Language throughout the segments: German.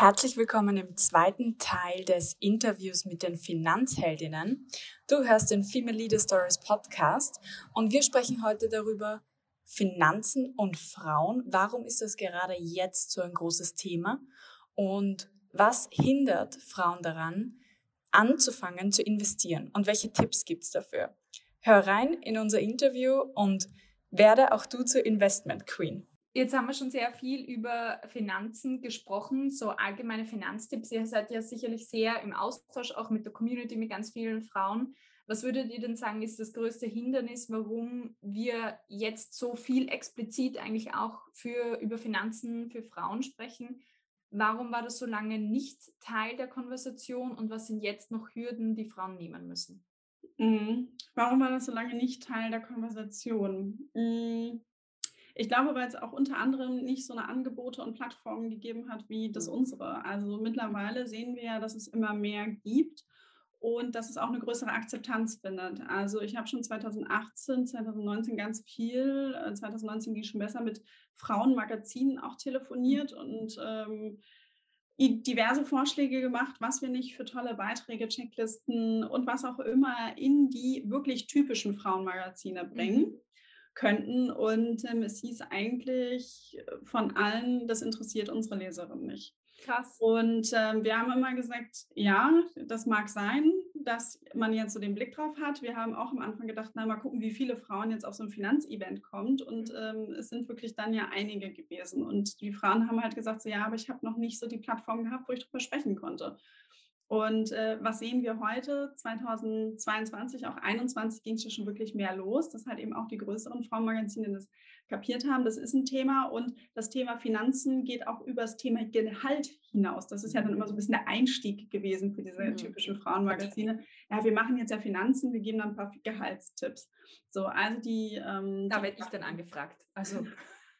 Herzlich willkommen im zweiten Teil des Interviews mit den Finanzheldinnen. Du hörst den Female Leader Stories Podcast und wir sprechen heute darüber Finanzen und Frauen. Warum ist das gerade jetzt so ein großes Thema? Und was hindert Frauen daran, anzufangen zu investieren? Und welche Tipps gibt's dafür? Hör rein in unser Interview und werde auch du zur Investment Queen. Jetzt haben wir schon sehr viel über Finanzen gesprochen, so allgemeine Finanztipps. Ihr seid ja sicherlich sehr im Austausch auch mit der Community, mit ganz vielen Frauen. Was würdet ihr denn sagen, ist das größte Hindernis, warum wir jetzt so viel explizit eigentlich auch für, über Finanzen für Frauen sprechen? Warum war das so lange nicht Teil der Konversation und was sind jetzt noch Hürden, die Frauen nehmen müssen? Mhm. Warum war das so lange nicht Teil der Konversation? Ich glaube, weil es auch unter anderem nicht so eine Angebote und Plattformen gegeben hat wie das mhm. unsere. Also mittlerweile sehen wir ja, dass es immer mehr gibt und dass es auch eine größere Akzeptanz findet. Also ich habe schon 2018, 2019 ganz viel, 2019 äh, ging schon besser mit Frauenmagazinen auch telefoniert und ähm, diverse Vorschläge gemacht, was wir nicht für tolle Beiträge, Checklisten und was auch immer in die wirklich typischen Frauenmagazine bringen. Mhm könnten. Und ähm, es hieß eigentlich äh, von allen, das interessiert unsere Leserin nicht. Krass. Und ähm, wir haben immer gesagt, ja, das mag sein, dass man jetzt so den Blick drauf hat. Wir haben auch am Anfang gedacht, na mal gucken, wie viele Frauen jetzt auf so ein Finanzevent kommt. Und mhm. ähm, es sind wirklich dann ja einige gewesen. Und die Frauen haben halt gesagt, so ja, aber ich habe noch nicht so die Plattform gehabt, wo ich drüber sprechen konnte. Und äh, was sehen wir heute? 2022, auch 2021 ging es ja schon wirklich mehr los, dass halt eben auch die größeren Frauenmagazine das kapiert haben. Das ist ein Thema und das Thema Finanzen geht auch über das Thema Gehalt hinaus. Das ist ja dann immer so ein bisschen der Einstieg gewesen für diese mhm. typischen Frauenmagazine. Ja, wir machen jetzt ja Finanzen, wir geben dann ein paar Gehaltstipps. So, also die. Ähm, da werde ich dann angefragt. Also.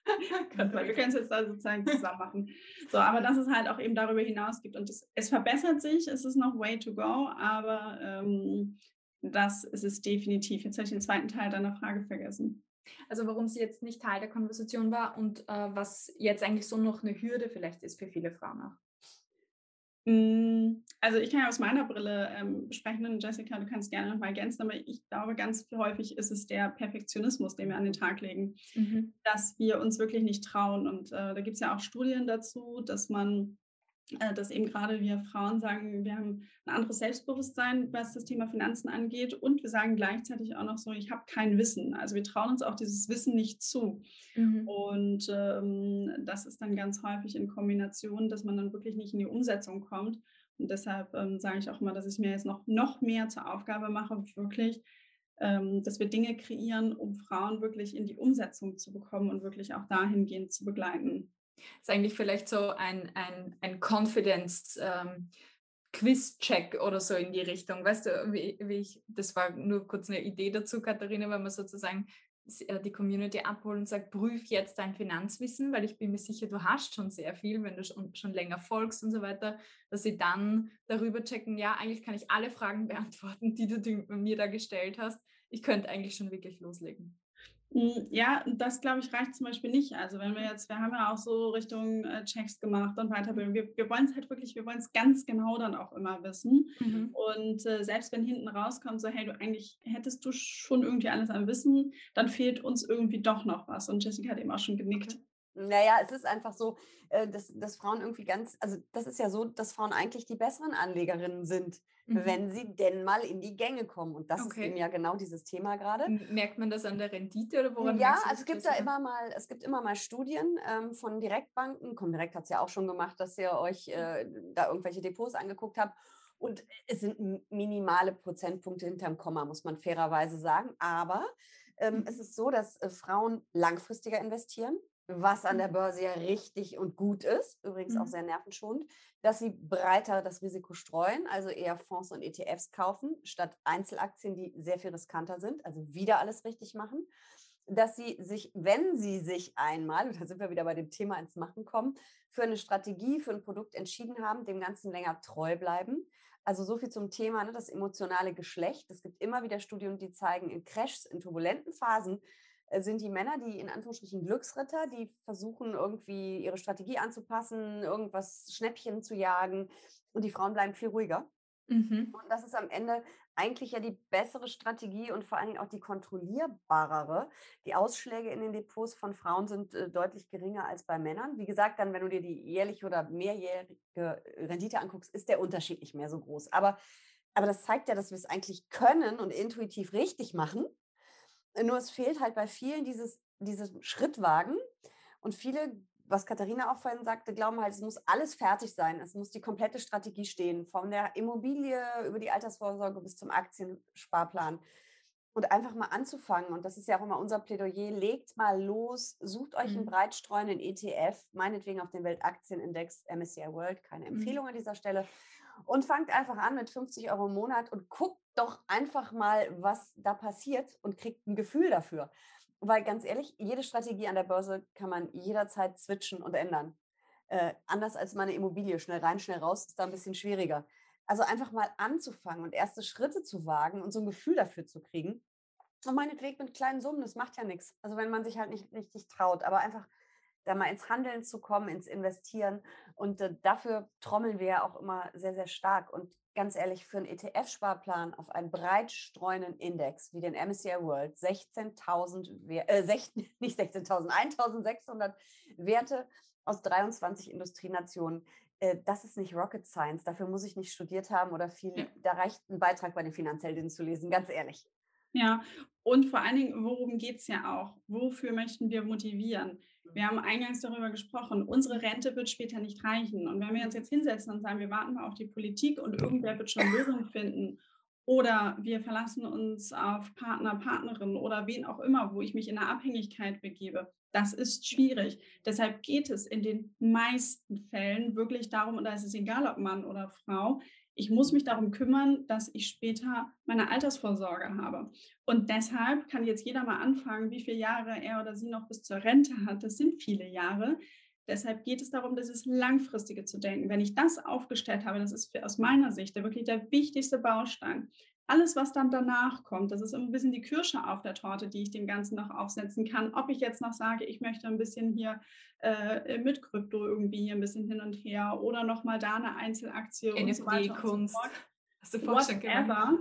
wir können es jetzt da sozusagen zusammen machen. So, aber dass es halt auch eben darüber hinaus gibt. Und es, es verbessert sich, es ist noch way to go, aber ähm, das ist es definitiv. Jetzt habe ich den zweiten Teil deiner Frage vergessen. Also warum sie jetzt nicht Teil der Konversation war und äh, was jetzt eigentlich so noch eine Hürde vielleicht ist für viele Frauen auch. Hm, also ich kann ja aus meiner Brille ähm, sprechen und Jessica, du kannst gerne nochmal ergänzen, aber ich glaube, ganz häufig ist es der Perfektionismus, den wir an den Tag legen, mhm. dass wir uns wirklich nicht trauen. Und äh, da gibt es ja auch Studien dazu, dass man dass eben gerade wir Frauen sagen, wir haben ein anderes Selbstbewusstsein, was das Thema Finanzen angeht. Und wir sagen gleichzeitig auch noch so, ich habe kein Wissen. Also wir trauen uns auch dieses Wissen nicht zu. Mhm. Und ähm, das ist dann ganz häufig in Kombination, dass man dann wirklich nicht in die Umsetzung kommt. Und deshalb ähm, sage ich auch immer, dass ich mir jetzt noch, noch mehr zur Aufgabe mache, wirklich, ähm, dass wir Dinge kreieren, um Frauen wirklich in die Umsetzung zu bekommen und wirklich auch dahingehend zu begleiten ist eigentlich vielleicht so ein, ein, ein Confidence- ähm, oder so in die Richtung. Weißt du, wie, wie ich, das war nur kurz eine Idee dazu, Katharina, wenn man sozusagen äh, die Community abholen und sagt, prüf jetzt dein Finanzwissen, weil ich bin mir sicher, du hast schon sehr viel, wenn du schon, schon länger folgst und so weiter, dass sie dann darüber checken, ja, eigentlich kann ich alle Fragen beantworten, die du mir da gestellt hast. Ich könnte eigentlich schon wirklich loslegen. Hm, ja, das glaube ich reicht zum Beispiel nicht. Also wenn wir jetzt, wir haben ja auch so Richtung äh, Checks gemacht und Weiterbildung. Wir, wir wollen es halt wirklich, wir wollen es ganz genau dann auch immer wissen. Mhm. Und äh, selbst wenn hinten rauskommt, so hey, du eigentlich hättest du schon irgendwie alles an Wissen, dann fehlt uns irgendwie doch noch was. Und Jessica hat eben auch schon genickt. Okay. Naja, es ist einfach so, äh, dass, dass Frauen irgendwie ganz, also das ist ja so, dass Frauen eigentlich die besseren Anlegerinnen sind, mhm. wenn sie denn mal in die Gänge kommen. Und das okay. ist eben ja genau dieses Thema gerade. Merkt man das an der Rendite oder woran? Ja, also es gibt da immer mal, es gibt immer mal Studien ähm, von Direktbanken. Comdirect hat es ja auch schon gemacht, dass ihr euch äh, da irgendwelche Depots angeguckt habt. Und es sind minimale Prozentpunkte hinterm Komma, muss man fairerweise sagen. Aber ähm, mhm. es ist so, dass äh, Frauen langfristiger investieren was an der mhm. Börse ja richtig und gut ist, übrigens mhm. auch sehr nervenschonend, dass sie breiter das Risiko streuen, also eher Fonds und ETFs kaufen, statt Einzelaktien, die sehr viel riskanter sind, also wieder alles richtig machen. Dass sie sich, wenn sie sich einmal, und da sind wir wieder bei dem Thema ins Machen kommen, für eine Strategie, für ein Produkt entschieden haben, dem Ganzen länger treu bleiben. Also so viel zum Thema, ne, das emotionale Geschlecht. Es gibt immer wieder Studien, die zeigen, in Crashs, in turbulenten Phasen, sind die Männer, die in Anführungsstrichen Glücksritter, die versuchen irgendwie ihre Strategie anzupassen, irgendwas Schnäppchen zu jagen und die Frauen bleiben viel ruhiger. Mhm. Und das ist am Ende eigentlich ja die bessere Strategie und vor allen Dingen auch die kontrollierbarere. Die Ausschläge in den Depots von Frauen sind äh, deutlich geringer als bei Männern. Wie gesagt, dann, wenn du dir die jährliche oder mehrjährige Rendite anguckst, ist der Unterschied nicht mehr so groß. Aber, aber das zeigt ja, dass wir es eigentlich können und intuitiv richtig machen. Nur es fehlt halt bei vielen dieses, dieses Schrittwagen. Und viele was Katharina auch vorhin sagte, glauben halt, es muss alles fertig sein. Es muss die komplette Strategie stehen, von der Immobilie über die Altersvorsorge bis zum Aktiensparplan. Und einfach mal anzufangen, und das ist ja auch immer unser Plädoyer, legt mal los, sucht euch einen mhm. breitstreuenden ETF, meinetwegen auf den Weltaktienindex MSCI World, keine mhm. Empfehlung an dieser Stelle, und fangt einfach an mit 50 Euro im Monat und guckt doch einfach mal, was da passiert und kriegt ein Gefühl dafür. Weil ganz ehrlich, jede Strategie an der Börse kann man jederzeit switchen und ändern. Äh, anders als meine Immobilie, schnell rein, schnell raus, ist da ein bisschen schwieriger. Also einfach mal anzufangen und erste Schritte zu wagen und so ein Gefühl dafür zu kriegen. Und meinetwegen mit kleinen Summen, das macht ja nichts. Also wenn man sich halt nicht richtig traut, aber einfach da mal ins Handeln zu kommen, ins Investieren. Und äh, dafür trommeln wir ja auch immer sehr, sehr stark. Und ganz ehrlich, für einen ETF-Sparplan auf einen breit streuenden Index wie den MSCI World 16.000, äh, 16, nicht 16.000, 1.600 Werte aus 23 Industrienationen, äh, das ist nicht Rocket Science. Dafür muss ich nicht studiert haben oder viel. Ja. Da reicht ein Beitrag bei den Finanzheldinnen zu lesen, ganz ehrlich. Ja, und vor allen Dingen, worum geht es ja auch? Wofür möchten wir motivieren? Wir haben eingangs darüber gesprochen, unsere Rente wird später nicht reichen. Und wenn wir uns jetzt hinsetzen und sagen, wir warten mal auf die Politik und irgendwer wird schon Lösungen finden, oder wir verlassen uns auf Partner, Partnerin oder wen auch immer, wo ich mich in eine Abhängigkeit begebe, das ist schwierig. Deshalb geht es in den meisten Fällen wirklich darum, und da ist es egal, ob Mann oder Frau, ich muss mich darum kümmern, dass ich später meine Altersvorsorge habe. Und deshalb kann jetzt jeder mal anfangen, wie viele Jahre er oder sie noch bis zur Rente hat. Das sind viele Jahre. Deshalb geht es darum, dieses Langfristige zu denken. Wenn ich das aufgestellt habe, das ist aus meiner Sicht der wirklich der wichtigste Baustein. Alles, was dann danach kommt, das ist ein bisschen die Kirsche auf der Torte, die ich dem Ganzen noch aufsetzen kann. Ob ich jetzt noch sage, ich möchte ein bisschen hier äh, mit Krypto irgendwie hier ein bisschen hin und her oder nochmal da eine Einzelaktie NFT, und so weiter Kunst. Und so fort. Hast du Whatever.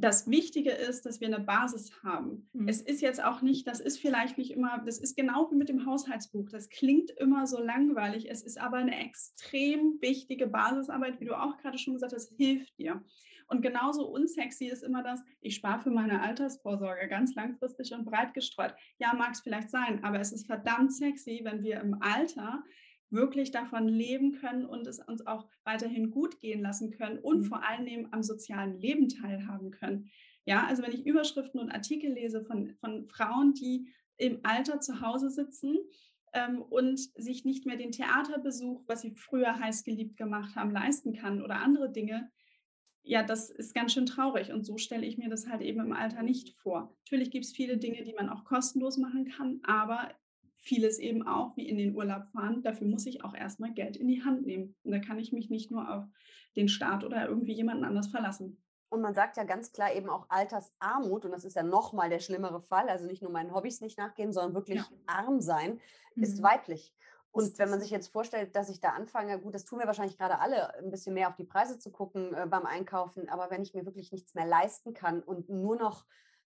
Das Wichtige ist, dass wir eine Basis haben. Mhm. Es ist jetzt auch nicht, das ist vielleicht nicht immer, das ist genau wie mit dem Haushaltsbuch. Das klingt immer so langweilig. Es ist aber eine extrem wichtige Basisarbeit, wie du auch gerade schon gesagt hast, hilft dir. Und genauso unsexy ist immer das, ich spare für meine Altersvorsorge ganz langfristig und breit gestreut. Ja, mag es vielleicht sein, aber es ist verdammt sexy, wenn wir im Alter wirklich davon leben können und es uns auch weiterhin gut gehen lassen können und mhm. vor allen Dingen am sozialen Leben teilhaben können. Ja, also wenn ich Überschriften und Artikel lese von, von Frauen, die im Alter zu Hause sitzen ähm, und sich nicht mehr den Theaterbesuch, was sie früher heiß geliebt gemacht haben, leisten kann oder andere Dinge, ja, das ist ganz schön traurig und so stelle ich mir das halt eben im Alter nicht vor. Natürlich gibt es viele Dinge, die man auch kostenlos machen kann, aber vieles eben auch wie in den Urlaub fahren. Dafür muss ich auch erstmal Geld in die Hand nehmen. Und da kann ich mich nicht nur auf den Staat oder irgendwie jemanden anders verlassen. Und man sagt ja ganz klar eben auch Altersarmut, und das ist ja nochmal der schlimmere Fall, also nicht nur meinen Hobbys nicht nachgehen, sondern wirklich ja. arm sein, mhm. ist weiblich. Und wenn man sich jetzt vorstellt, dass ich da anfange, gut, das tun wir wahrscheinlich gerade alle, ein bisschen mehr auf die Preise zu gucken äh, beim Einkaufen, aber wenn ich mir wirklich nichts mehr leisten kann und nur noch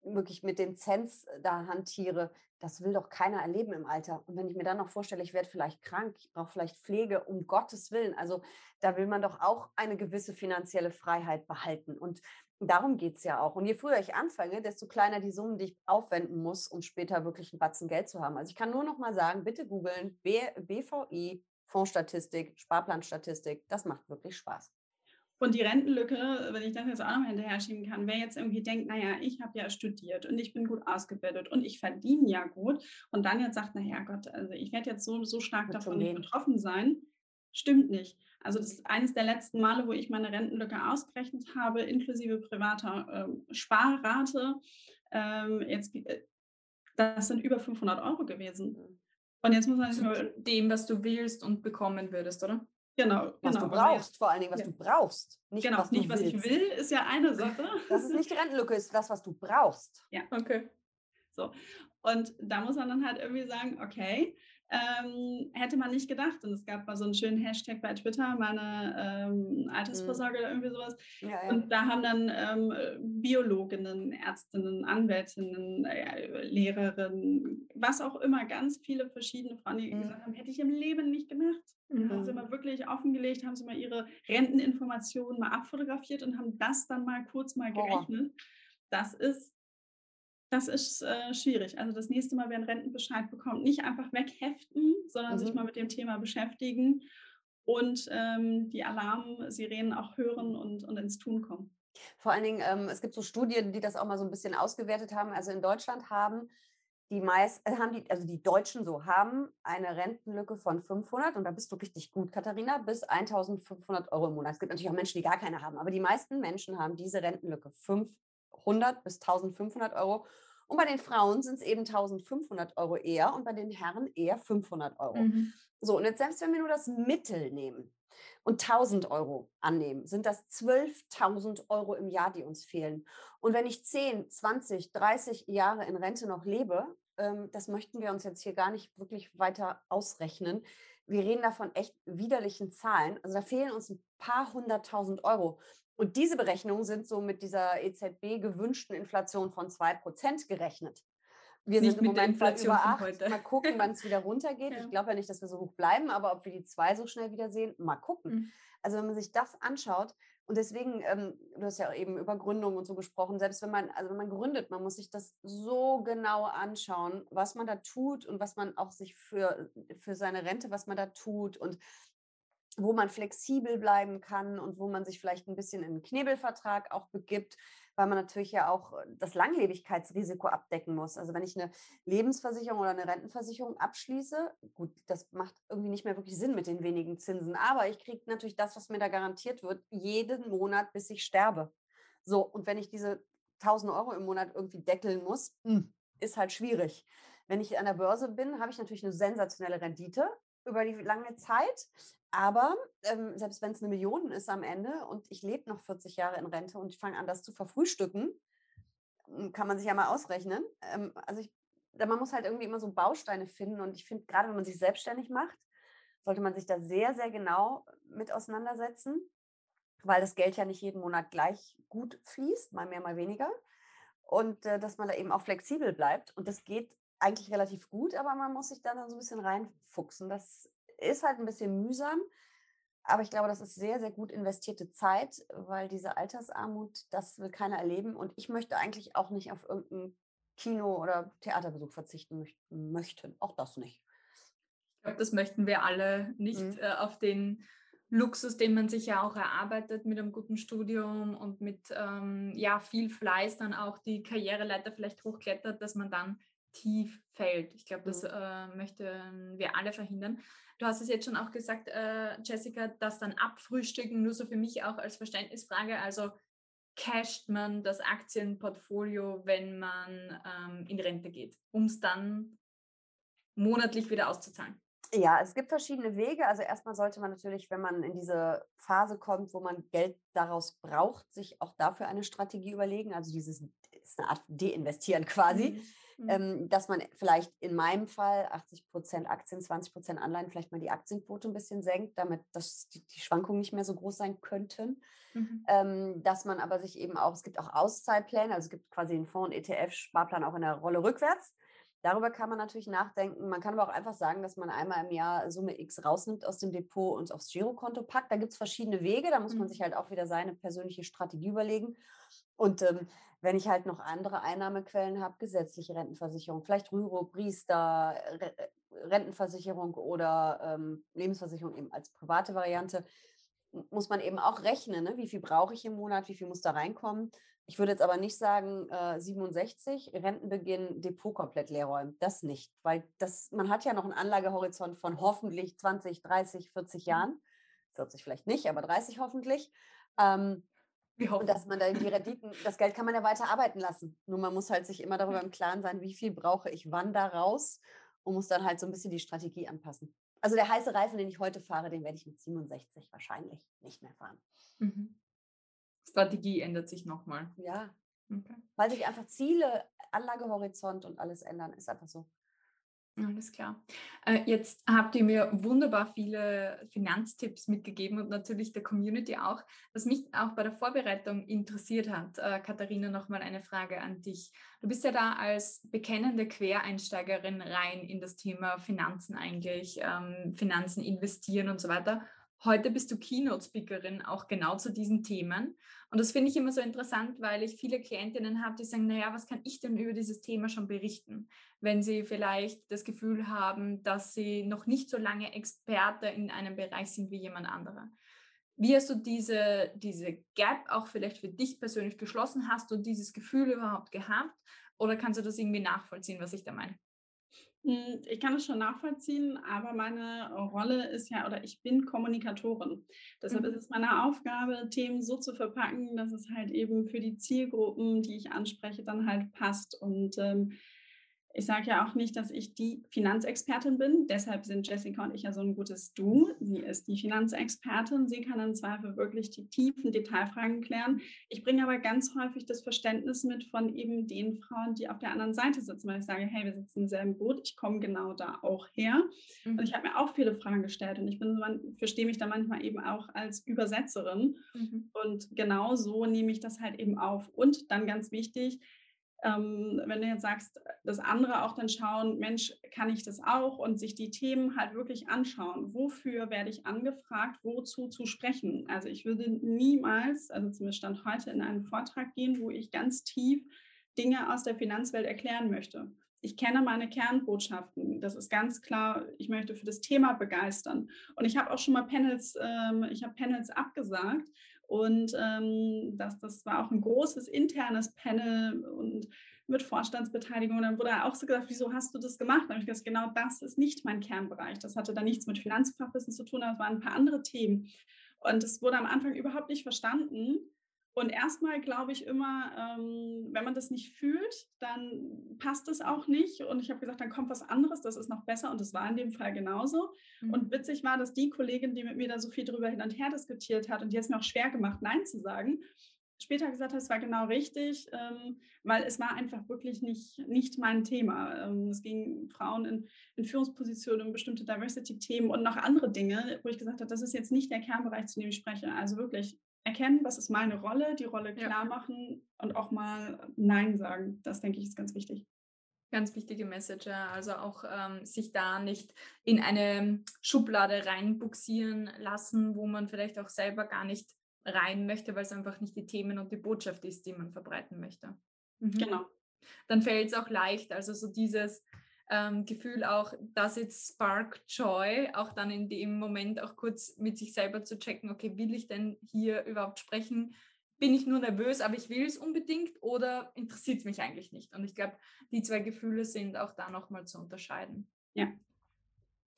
wirklich mit den äh, da hantiere, das will doch keiner erleben im Alter. Und wenn ich mir dann noch vorstelle, ich werde vielleicht krank, ich brauche vielleicht Pflege, um Gottes Willen, also da will man doch auch eine gewisse finanzielle Freiheit behalten. Und Darum geht es ja auch. Und je früher ich anfange, desto kleiner die Summen, die ich aufwenden muss, um später wirklich einen Batzen Geld zu haben. Also ich kann nur noch mal sagen, bitte googeln, BVI, Fondsstatistik, Sparplanstatistik. Das macht wirklich Spaß. Und die Rentenlücke, wenn ich das jetzt auch noch hinterher schieben kann, wer jetzt irgendwie denkt, naja, ich habe ja studiert und ich bin gut ausgebildet und ich verdiene ja gut und dann jetzt sagt, naja Gott, also ich werde jetzt so, so stark Mit davon nicht betroffen sein, stimmt nicht. Also das ist eines der letzten Male, wo ich meine Rentenlücke ausgerechnet habe, inklusive privater ähm, Sparrate. Ähm, jetzt, äh, das sind über 500 Euro gewesen. Und jetzt muss man also dem, was du willst und bekommen würdest, oder? Genau, was genau. du brauchst, vor allen Dingen, was ja. du brauchst. Nicht, genau, was nicht, was ich will, ist ja eine Sache. Das ist nicht die Rentenlücke, ist das, was du brauchst. Ja, okay. So. Und da muss man dann halt irgendwie sagen, okay, ähm, hätte man nicht gedacht. Und es gab mal so einen schönen Hashtag bei Twitter, meine ähm, Altersvorsorge mhm. oder irgendwie sowas. Ja, ja. Und da haben dann ähm, Biologinnen, Ärztinnen, Anwältinnen, äh, Lehrerinnen, was auch immer, ganz viele verschiedene Frauen, die mhm. gesagt haben, hätte ich im Leben nicht gemacht. Mhm. Haben sie mal wirklich offengelegt, haben sie mal ihre Renteninformationen mal abfotografiert und haben das dann mal kurz mal gerechnet. Oh. Das ist das ist äh, schwierig. Also das nächste Mal, wer einen Rentenbescheid bekommt, nicht einfach wegheften, sondern mhm. sich mal mit dem Thema beschäftigen und ähm, die Alarmsirenen auch hören und, und ins Tun kommen. Vor allen Dingen, ähm, es gibt so Studien, die das auch mal so ein bisschen ausgewertet haben. Also in Deutschland haben die meist, äh, haben die, also die Deutschen so, haben eine Rentenlücke von 500 und da bist du richtig gut, Katharina, bis 1500 Euro im Monat. Es gibt natürlich auch Menschen, die gar keine haben, aber die meisten Menschen haben diese Rentenlücke 500 bis 1500 Euro und bei den Frauen sind es eben 1500 Euro eher und bei den Herren eher 500 Euro. Mhm. So, und jetzt selbst wenn wir nur das Mittel nehmen und 1000 Euro annehmen, sind das 12.000 Euro im Jahr, die uns fehlen. Und wenn ich 10, 20, 30 Jahre in Rente noch lebe, ähm, das möchten wir uns jetzt hier gar nicht wirklich weiter ausrechnen. Wir reden da von echt widerlichen Zahlen. Also da fehlen uns ein paar hunderttausend Euro. Und diese Berechnungen sind so mit dieser EZB gewünschten Inflation von 2% gerechnet. Wir nicht sind im Moment bei über 8. Mal gucken, wann es wieder runtergeht. Ja. Ich glaube ja nicht, dass wir so hoch bleiben, aber ob wir die 2 so schnell wieder sehen, mal gucken. Mhm. Also wenn man sich das anschaut, und deswegen, ähm, du hast ja eben über Gründung und so gesprochen, selbst wenn man, also wenn man gründet, man muss sich das so genau anschauen, was man da tut und was man auch sich für, für seine Rente, was man da tut. Und wo man flexibel bleiben kann und wo man sich vielleicht ein bisschen in einen Knebelvertrag auch begibt, weil man natürlich ja auch äh, das Langlebigkeitsrisiko abdecken muss. Also wenn ich eine Lebensversicherung oder eine Rentenversicherung abschließe, gut, das macht irgendwie nicht mehr wirklich Sinn mit den wenigen Zinsen, aber ich kriege natürlich das, was mir da garantiert wird, jeden Monat, bis ich sterbe. So, und wenn ich diese 1000 Euro im Monat irgendwie deckeln muss, hm, ist halt schwierig. Wenn ich an der Börse bin, habe ich natürlich eine sensationelle Rendite über die lange Zeit. Aber ähm, selbst wenn es eine Million ist am Ende und ich lebe noch 40 Jahre in Rente und ich fange an, das zu verfrühstücken, hm, kann man sich ja mal ausrechnen. Ähm, also ich, man muss halt irgendwie immer so Bausteine finden und ich finde, gerade wenn man sich selbstständig macht, sollte man sich da sehr, sehr genau mit auseinandersetzen, weil das Geld ja nicht jeden Monat gleich gut fließt, mal mehr, mal weniger. Und äh, dass man da eben auch flexibel bleibt. Und das geht eigentlich relativ gut, aber man muss sich dann so ein bisschen reinfuchsen. Das ist halt ein bisschen mühsam, aber ich glaube, das ist sehr, sehr gut investierte Zeit, weil diese Altersarmut, das will keiner erleben. Und ich möchte eigentlich auch nicht auf irgendeinen Kino- oder Theaterbesuch verzichten möchten. Auch das nicht. Ich glaube, das möchten wir alle nicht mhm. äh, auf den Luxus, den man sich ja auch erarbeitet mit einem guten Studium und mit ähm, ja, viel Fleiß dann auch die Karriereleiter vielleicht hochklettert, dass man dann tief fällt. Ich glaube, das mhm. äh, möchten wir alle verhindern. Du hast es jetzt schon auch gesagt, äh, Jessica, dass dann abfrühstücken, nur so für mich auch als Verständnisfrage. Also casht man das Aktienportfolio, wenn man ähm, in Rente geht, um es dann monatlich wieder auszuzahlen? Ja, es gibt verschiedene Wege. Also erstmal sollte man natürlich, wenn man in diese Phase kommt, wo man Geld daraus braucht, sich auch dafür eine Strategie überlegen. Also dieses ist eine Art Deinvestieren quasi. Mhm. Mhm. Ähm, dass man vielleicht in meinem Fall 80 Prozent Aktien, 20 Prozent Anleihen, vielleicht mal die Aktienquote ein bisschen senkt, damit das, die, die Schwankungen nicht mehr so groß sein könnten. Mhm. Ähm, dass man aber sich eben auch, es gibt auch Auszahlpläne, also es gibt quasi einen Fonds- und ETF-Sparplan auch in der Rolle rückwärts. Darüber kann man natürlich nachdenken. Man kann aber auch einfach sagen, dass man einmal im Jahr Summe X rausnimmt aus dem Depot und aufs Girokonto packt. Da gibt es verschiedene Wege. Da muss man mhm. sich halt auch wieder seine persönliche Strategie überlegen. Und ähm, wenn ich halt noch andere Einnahmequellen habe, gesetzliche Rentenversicherung, vielleicht Rüro, Priester, Re Rentenversicherung oder ähm, Lebensversicherung eben als private Variante, muss man eben auch rechnen, ne? wie viel brauche ich im Monat, wie viel muss da reinkommen. Ich würde jetzt aber nicht sagen, äh, 67, Rentenbeginn, Depot komplett leer räumen. Das nicht, weil das, man hat ja noch einen Anlagehorizont von hoffentlich 20, 30, 40 Jahren. 40 vielleicht nicht, aber 30 hoffentlich. Ähm, und dass man dann die Renditen, das Geld kann man ja weiter arbeiten lassen. Nur man muss halt sich immer darüber im Klaren sein, wie viel brauche ich wann da raus und muss dann halt so ein bisschen die Strategie anpassen. Also der heiße Reifen, den ich heute fahre, den werde ich mit 67 wahrscheinlich nicht mehr fahren. Mhm. Strategie ändert sich nochmal. Ja. Okay. Weil sich einfach Ziele, Anlagehorizont und alles ändern. Ist einfach so. Alles klar. Äh, jetzt habt ihr mir wunderbar viele Finanztipps mitgegeben und natürlich der Community auch. Was mich auch bei der Vorbereitung interessiert hat, äh, Katharina, nochmal eine Frage an dich. Du bist ja da als bekennende Quereinsteigerin rein in das Thema Finanzen eigentlich, ähm, Finanzen investieren und so weiter. Heute bist du Keynote-Speakerin auch genau zu diesen Themen. Und das finde ich immer so interessant, weil ich viele Klientinnen habe, die sagen, naja, was kann ich denn über dieses Thema schon berichten? Wenn sie vielleicht das Gefühl haben, dass sie noch nicht so lange Experte in einem Bereich sind wie jemand anderer. Wie hast du diese, diese Gap auch vielleicht für dich persönlich geschlossen? Hast du dieses Gefühl überhaupt gehabt? Oder kannst du das irgendwie nachvollziehen, was ich da meine? Hm, ich kann es schon nachvollziehen, aber meine Rolle ist ja, oder ich bin Kommunikatorin. Deshalb mhm. ist es meine Aufgabe, Themen so zu verpacken, dass es halt eben für die Zielgruppen, die ich anspreche, dann halt passt. Und ähm, ich sage ja auch nicht, dass ich die Finanzexpertin bin. Deshalb sind Jessica und ich ja so ein gutes Du. Sie ist die Finanzexpertin. Sie kann im Zweifel wirklich die tiefen Detailfragen klären. Ich bringe aber ganz häufig das Verständnis mit von eben den Frauen, die auf der anderen Seite sitzen, weil ich sage, hey, wir sitzen im selben Boot. Ich komme genau da auch her. Mhm. Und ich habe mir auch viele Fragen gestellt und ich bin, verstehe mich da manchmal eben auch als Übersetzerin. Mhm. Und genau so nehme ich das halt eben auf. Und dann ganz wichtig, ähm, wenn du jetzt sagst, dass andere auch dann schauen, Mensch, kann ich das auch und sich die Themen halt wirklich anschauen. Wofür werde ich angefragt, wozu zu sprechen? Also ich würde niemals, also zumindest stand heute in einen Vortrag gehen, wo ich ganz tief Dinge aus der Finanzwelt erklären möchte. Ich kenne meine Kernbotschaften. Das ist ganz klar. Ich möchte für das Thema begeistern. Und ich habe auch schon mal Panels, ähm, ich habe Panels abgesagt, und ähm, das, das war auch ein großes internes Panel und mit Vorstandsbeteiligung. Und dann wurde auch so gesagt, wieso hast du das gemacht? Und ich gesagt, genau das ist nicht mein Kernbereich. Das hatte dann nichts mit Finanzfachwissen zu tun, es waren ein paar andere Themen. Und es wurde am Anfang überhaupt nicht verstanden. Und erstmal glaube ich immer, ähm, wenn man das nicht fühlt, dann passt es auch nicht. Und ich habe gesagt, dann kommt was anderes, das ist noch besser. Und das war in dem Fall genauso. Mhm. Und witzig war, dass die Kollegin, die mit mir da so viel drüber hin und her diskutiert hat und die es mir auch schwer gemacht, Nein zu sagen, später gesagt hat, es war genau richtig, ähm, weil es war einfach wirklich nicht, nicht mein Thema. Ähm, es ging Frauen in, in Führungspositionen um bestimmte Diversity-Themen und noch andere Dinge, wo ich gesagt habe, das ist jetzt nicht der Kernbereich, zu dem ich spreche. Also wirklich erkennen, was ist meine Rolle, die Rolle klar machen und auch mal Nein sagen. Das denke ich ist ganz wichtig. Ganz wichtige Message, also auch ähm, sich da nicht in eine Schublade reinbuxieren lassen, wo man vielleicht auch selber gar nicht rein möchte, weil es einfach nicht die Themen und die Botschaft ist, die man verbreiten möchte. Mhm. Genau. Dann fällt es auch leicht, also so dieses, ähm, Gefühl auch, dass jetzt Spark Joy, auch dann in dem Moment auch kurz mit sich selber zu checken, okay, will ich denn hier überhaupt sprechen? Bin ich nur nervös, aber ich will es unbedingt oder interessiert es mich eigentlich nicht? Und ich glaube, die zwei Gefühle sind auch da nochmal zu unterscheiden. Ja.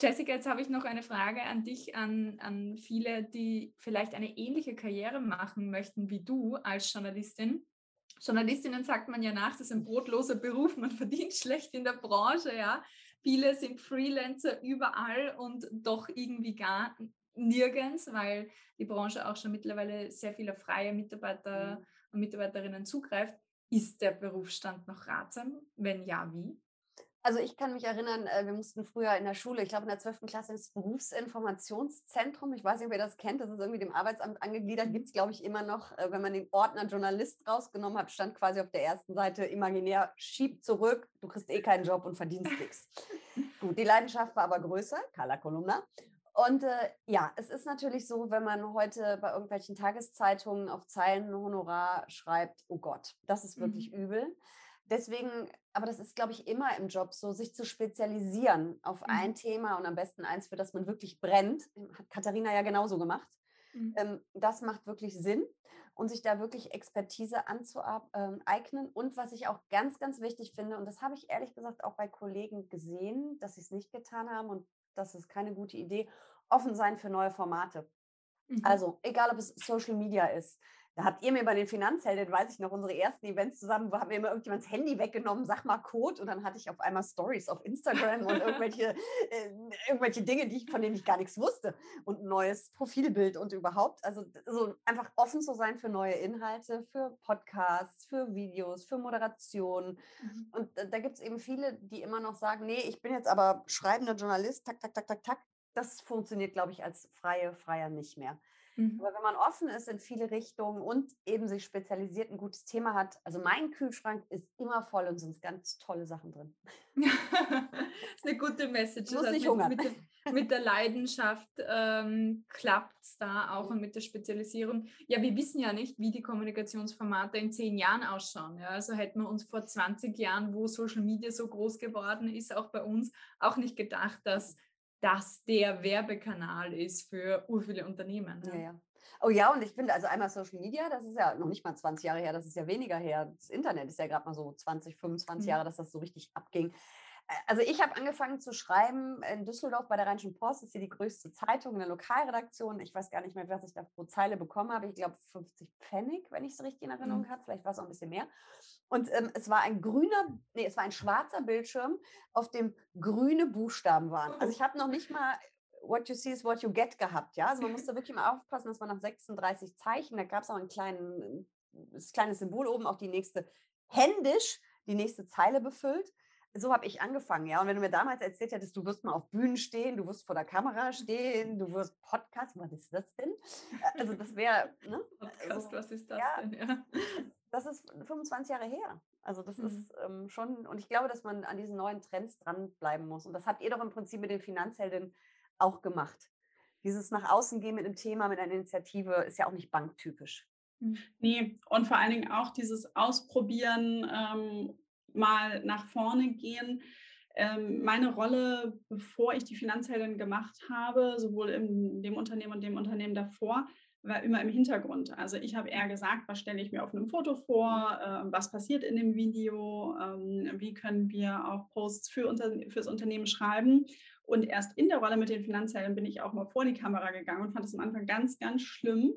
Jessica, jetzt habe ich noch eine Frage an dich, an, an viele, die vielleicht eine ähnliche Karriere machen möchten wie du als Journalistin. Journalistinnen sagt man ja nach, das ist ein brotloser Beruf, man verdient schlecht in der Branche, ja. Viele sind Freelancer überall und doch irgendwie gar nirgends, weil die Branche auch schon mittlerweile sehr viele freie Mitarbeiter mhm. und Mitarbeiterinnen zugreift. Ist der Berufsstand noch ratsam? Wenn ja, wie? Also ich kann mich erinnern, äh, wir mussten früher in der Schule, ich glaube in der 12. Klasse ins Berufsinformationszentrum, ich weiß nicht, wer das kennt, das ist irgendwie dem Arbeitsamt angegliedert, mhm. gibt es, glaube ich, immer noch, äh, wenn man den Ordner Journalist rausgenommen hat, stand quasi auf der ersten Seite imaginär, schieb zurück, du kriegst eh keinen Job und verdienst nichts. Gut, die Leidenschaft war aber größer, Carla Kolumna. Und äh, ja, es ist natürlich so, wenn man heute bei irgendwelchen Tageszeitungen auf Zeilen Honorar schreibt, oh Gott, das ist wirklich mhm. übel. Deswegen, aber das ist, glaube ich, immer im Job so, sich zu spezialisieren auf mhm. ein Thema und am besten eins, für das man wirklich brennt. Hat Katharina ja genauso gemacht. Mhm. Ähm, das macht wirklich Sinn und sich da wirklich Expertise anzueignen. Und was ich auch ganz, ganz wichtig finde, und das habe ich ehrlich gesagt auch bei Kollegen gesehen, dass sie es nicht getan haben und das ist keine gute Idee, offen sein für neue Formate. Mhm. Also egal, ob es Social Media ist, da habt ihr mir bei den Finanzhelden, weiß ich noch, unsere ersten Events zusammen, wo haben wir immer irgendjemand das Handy weggenommen, sag mal Code und dann hatte ich auf einmal Stories auf Instagram und irgendwelche, äh, irgendwelche Dinge, die ich, von denen ich gar nichts wusste und ein neues Profilbild und überhaupt. Also so einfach offen zu sein für neue Inhalte, für Podcasts, für Videos, für Moderation. Mhm. Und da, da gibt es eben viele, die immer noch sagen, nee, ich bin jetzt aber schreibender Journalist, tak, tak, tak, tak, tak. Das funktioniert, glaube ich, als freie Freier nicht mehr. Mhm. Aber wenn man offen ist in viele Richtungen und eben sich spezialisiert, ein gutes Thema hat, also mein Kühlschrank ist immer voll und sind ganz tolle Sachen drin. das ist eine gute Message. Muss nicht hungern. Mit, mit, der Leidenschaft ähm, klappt es da auch und mit der Spezialisierung. Ja, wir wissen ja nicht, wie die Kommunikationsformate in zehn Jahren ausschauen. Ja? Also hätten wir uns vor 20 Jahren, wo Social Media so groß geworden ist, auch bei uns, auch nicht gedacht, dass das der Werbekanal ist für viele Unternehmen. Ne? Ja, ja. Oh ja, und ich finde, also einmal Social Media, das ist ja noch nicht mal 20 Jahre her, das ist ja weniger her. Das Internet ist ja gerade mal so 20, 25 mhm. Jahre, dass das so richtig abging. Also ich habe angefangen zu schreiben in Düsseldorf bei der Rheinischen Post, das ist hier die größte Zeitung in der Lokalredaktion. Ich weiß gar nicht mehr, was ich da pro Zeile bekommen habe. Ich glaube 50 Pfennig, wenn ich es richtig in Erinnerung mhm. habe. Vielleicht war es auch ein bisschen mehr. Und ähm, es war ein grüner, nee, es war ein schwarzer Bildschirm, auf dem grüne Buchstaben waren. Also ich habe noch nicht mal what you see is what you get gehabt, ja. Also man musste wirklich mal aufpassen, dass man nach 36 Zeichen, da gab es auch ein kleinen, das kleine Symbol oben, auch die nächste, händisch die nächste Zeile befüllt. So habe ich angefangen, ja. Und wenn du mir damals erzählt hättest, du wirst mal auf Bühnen stehen, du wirst vor der Kamera stehen, du wirst Podcast, was ist das denn? Also das wäre, ne? Podcast, also, was ist das ja, denn? Ja das ist 25 Jahre her. Also das mhm. ist ähm, schon, und ich glaube, dass man an diesen neuen Trends dranbleiben muss. Und das habt ihr doch im Prinzip mit den Finanzhelden auch gemacht. Dieses nach außen gehen mit einem Thema, mit einer Initiative ist ja auch nicht banktypisch. Mhm. Nee, und vor allen Dingen auch dieses Ausprobieren, ähm, mal nach vorne gehen. Ähm, meine Rolle, bevor ich die Finanzheldin gemacht habe, sowohl in dem Unternehmen und dem Unternehmen davor, war immer im Hintergrund. Also ich habe eher gesagt, was stelle ich mir auf einem Foto vor, äh, was passiert in dem Video, ähm, wie können wir auch Posts für unter, fürs Unternehmen schreiben. Und erst in der Rolle mit den Finanzhelden bin ich auch mal vor die Kamera gegangen und fand es am Anfang ganz, ganz schlimm.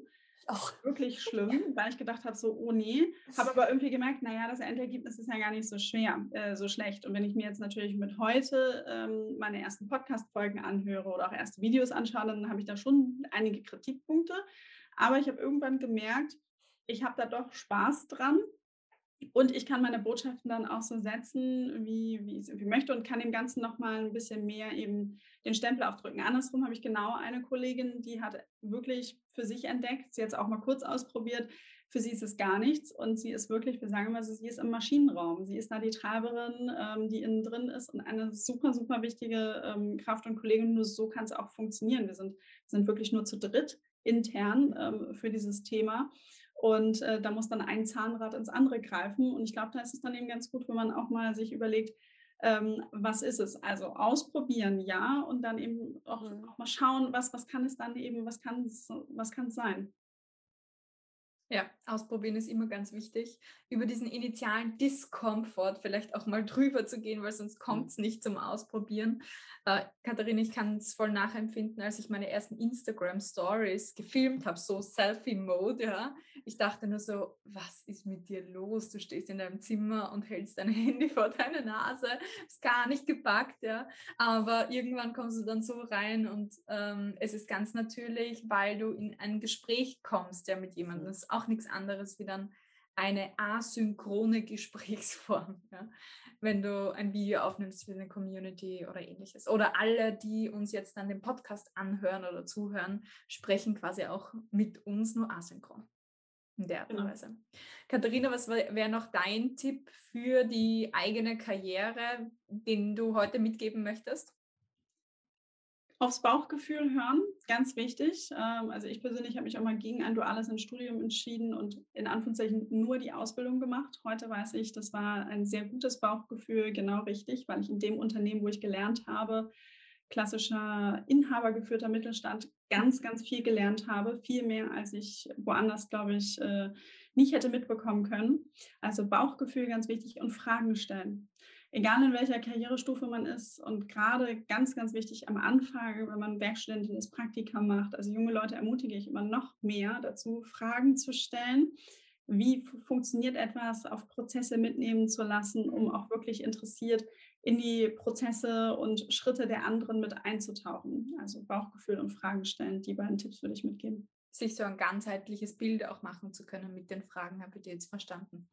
Auch wirklich schlimm, weil ich gedacht habe, so, oh nee. Habe aber irgendwie gemerkt, naja, das Endergebnis ist ja gar nicht so schwer, äh, so schlecht. Und wenn ich mir jetzt natürlich mit heute ähm, meine ersten Podcast-Folgen anhöre oder auch erste Videos anschaue, dann habe ich da schon einige Kritikpunkte. Aber ich habe irgendwann gemerkt, ich habe da doch Spaß dran und ich kann meine Botschaften dann auch so setzen, wie, wie ich es irgendwie möchte und kann dem Ganzen nochmal ein bisschen mehr eben den Stempel aufdrücken. Andersrum habe ich genau eine Kollegin, die hat wirklich für sich entdeckt, sie hat es auch mal kurz ausprobiert, für sie ist es gar nichts und sie ist wirklich, wir sagen immer, sie ist im Maschinenraum. Sie ist da die Treiberin, ähm, die innen drin ist und eine super, super wichtige ähm, Kraft und Kollegin. Nur so kann es auch funktionieren. Wir sind, sind wirklich nur zu dritt intern ähm, für dieses Thema. Und äh, da muss dann ein Zahnrad ins andere greifen. Und ich glaube, da ist es dann eben ganz gut, wenn man auch mal sich überlegt, ähm, was ist es? Also ausprobieren, ja, und dann eben auch, mhm. auch mal schauen, was, was kann es dann eben, was kann es, was kann es sein. Ja, ausprobieren ist immer ganz wichtig. Über diesen initialen Diskomfort vielleicht auch mal drüber zu gehen, weil sonst kommt es nicht zum Ausprobieren. Äh, Katharina, ich kann es voll nachempfinden, als ich meine ersten Instagram-Stories gefilmt habe, so Selfie-Mode, ja. Ich dachte nur so, was ist mit dir los? Du stehst in deinem Zimmer und hältst dein Handy vor deine Nase. Ist gar nicht gepackt, ja. Aber irgendwann kommst du dann so rein und ähm, es ist ganz natürlich, weil du in ein Gespräch kommst, ja, mit jemandem. Das ist auch nichts anderes wie dann eine asynchrone Gesprächsform, ja? wenn du ein Video aufnimmst für eine Community oder ähnliches. Oder alle, die uns jetzt dann den Podcast anhören oder zuhören, sprechen quasi auch mit uns nur asynchron. In der Art und genau. Weise. Katharina, was wäre noch dein Tipp für die eigene Karriere, den du heute mitgeben möchtest? Aufs Bauchgefühl hören, ganz wichtig. Ähm, also ich persönlich habe mich auch mal gegen ein duales Studium entschieden und in Anführungszeichen nur die Ausbildung gemacht. Heute weiß ich, das war ein sehr gutes Bauchgefühl, genau richtig, weil ich in dem Unternehmen, wo ich gelernt habe, klassischer inhabergeführter Mittelstand, ganz, ganz viel gelernt habe. Viel mehr, als ich woanders, glaube ich, äh, nicht hätte mitbekommen können. Also Bauchgefühl ganz wichtig und Fragen stellen. Egal in welcher Karrierestufe man ist und gerade ganz, ganz wichtig am Anfang, wenn man Werkstudentin ist, Praktika macht, also junge Leute ermutige ich immer noch mehr dazu, Fragen zu stellen. Wie funktioniert etwas, auf Prozesse mitnehmen zu lassen, um auch wirklich interessiert in die Prozesse und Schritte der anderen mit einzutauchen. Also Bauchgefühl und Fragen stellen. Die beiden Tipps würde ich mitgeben sich so ein ganzheitliches Bild auch machen zu können mit den Fragen, habe ich jetzt verstanden?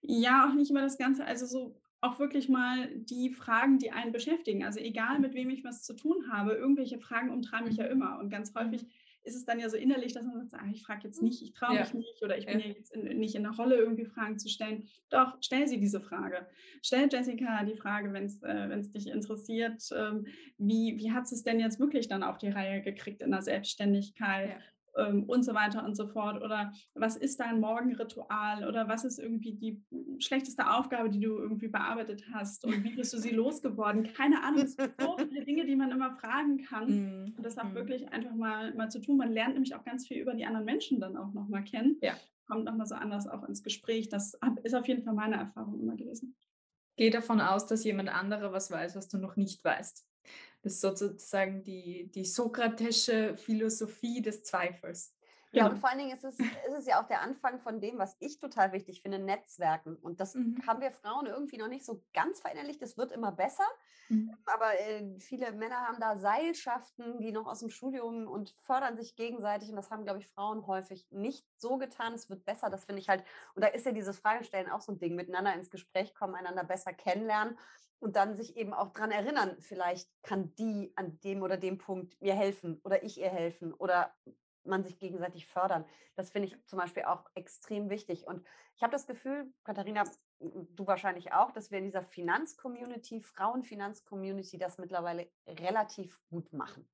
Ja, auch nicht immer das Ganze, also so auch wirklich mal die Fragen, die einen beschäftigen. Also egal, mit wem ich was zu tun habe, irgendwelche Fragen umtreiben mich ja mhm. immer. Und ganz häufig mhm. ist es dann ja so innerlich, dass man sagt, ah, ich frage jetzt nicht, ich traue ja. mich nicht oder ich bin ja, ja jetzt in, nicht in der Rolle, irgendwie Fragen zu stellen. Doch, stell sie diese Frage. Stell Jessica die Frage, wenn es äh, dich interessiert, ähm, wie, wie hat es denn jetzt wirklich dann auf die Reihe gekriegt in der Selbstständigkeit? Ja ähm, und so weiter und so fort. Oder was ist dein Morgenritual? Oder was ist irgendwie die schlechteste Aufgabe, die du irgendwie bearbeitet hast? Und wie bist du sie losgeworden? Keine Ahnung. Es gibt so viele Dinge, die man immer fragen kann. Mm. Und das auch mm. wirklich einfach mal, mal zu tun. Man lernt nämlich auch ganz viel über die anderen Menschen dann auch nochmal kennen. Ja. Kommt nochmal so anders auch ins Gespräch. Das ist auf jeden Fall meine Erfahrung immer gewesen. Geh davon aus, dass jemand anderer was weiß, was du noch nicht weißt. Das ist sozusagen die, die sokratische Philosophie des Zweifels. Ja, genau. und vor allen Dingen ist es, ist es ja auch der Anfang von dem, was ich total wichtig finde, Netzwerken. Und das mhm. haben wir Frauen irgendwie noch nicht so ganz verinnerlicht. Das wird immer besser. Mhm. Aber äh, viele Männer haben da Seilschaften, die noch aus dem Studium und fördern sich gegenseitig. Und das haben, glaube ich, Frauen häufig nicht so getan. Es wird besser. Das finde ich halt. Und da ist ja dieses Fragestellen auch so ein Ding. Miteinander ins Gespräch kommen, einander besser kennenlernen und dann sich eben auch daran erinnern, vielleicht kann die an dem oder dem Punkt mir helfen oder ich ihr helfen oder man sich gegenseitig fördern. Das finde ich zum Beispiel auch extrem wichtig. Und ich habe das Gefühl, Katharina, du wahrscheinlich auch, dass wir in dieser Finanzcommunity, Frauenfinanzcommunity, das mittlerweile relativ gut machen.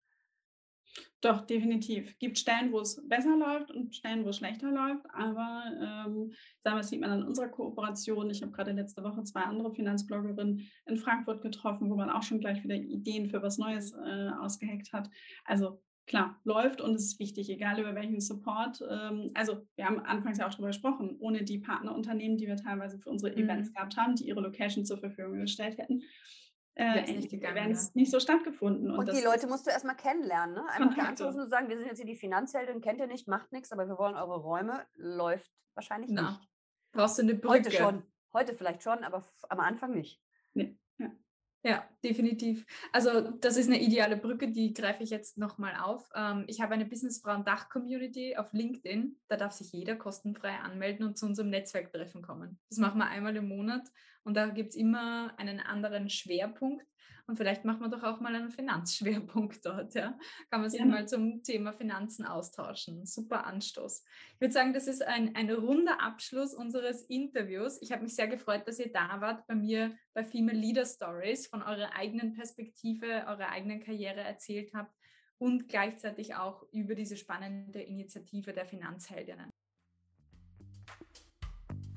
Doch, definitiv. Gibt Stellen, wo es besser läuft und Stellen, wo es schlechter läuft. Aber ähm, das sieht man an unserer Kooperation. Ich habe gerade letzte Woche zwei andere Finanzbloggerinnen in Frankfurt getroffen, wo man auch schon gleich wieder Ideen für was Neues äh, ausgeheckt hat. Also klar, läuft und es ist wichtig, egal über welchen Support. Ähm, also wir haben anfangs ja auch darüber gesprochen, ohne die Partnerunternehmen, die wir teilweise für unsere mhm. Events gehabt haben, die ihre Location zur Verfügung gestellt hätten, äh, Events nicht so stattgefunden. Und, und die Leute musst du erstmal kennenlernen. Ne? Einfach da anzurufen und sagen, wir sind jetzt hier die Finanzheldin, kennt ihr nicht, macht nichts, aber wir wollen eure Räume, läuft wahrscheinlich Na. nicht. Brauchst du eine Brücke? Heute schon. Heute vielleicht schon, aber am Anfang nicht. Nee. Ja. Ja, definitiv. Also das ist eine ideale Brücke, die greife ich jetzt nochmal auf. Ähm, ich habe eine Businessfrauen-Dach-Community auf LinkedIn. Da darf sich jeder kostenfrei anmelden und zu unserem Netzwerktreffen kommen. Das machen wir einmal im Monat und da gibt es immer einen anderen Schwerpunkt. Und vielleicht machen wir doch auch mal einen Finanzschwerpunkt dort. Ja? Kann man sich ja. mal zum Thema Finanzen austauschen. Super Anstoß. Ich würde sagen, das ist ein, ein runder Abschluss unseres Interviews. Ich habe mich sehr gefreut, dass ihr da wart bei mir bei Female Leader Stories, von eurer eigenen Perspektive, eurer eigenen Karriere erzählt habt und gleichzeitig auch über diese spannende Initiative der Finanzheldinnen.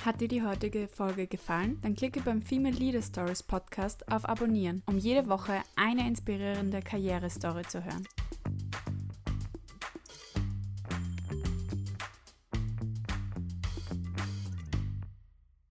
Hat dir die heutige Folge gefallen? Dann klicke beim Female Leader Stories Podcast auf Abonnieren, um jede Woche eine inspirierende Karrierestory zu hören.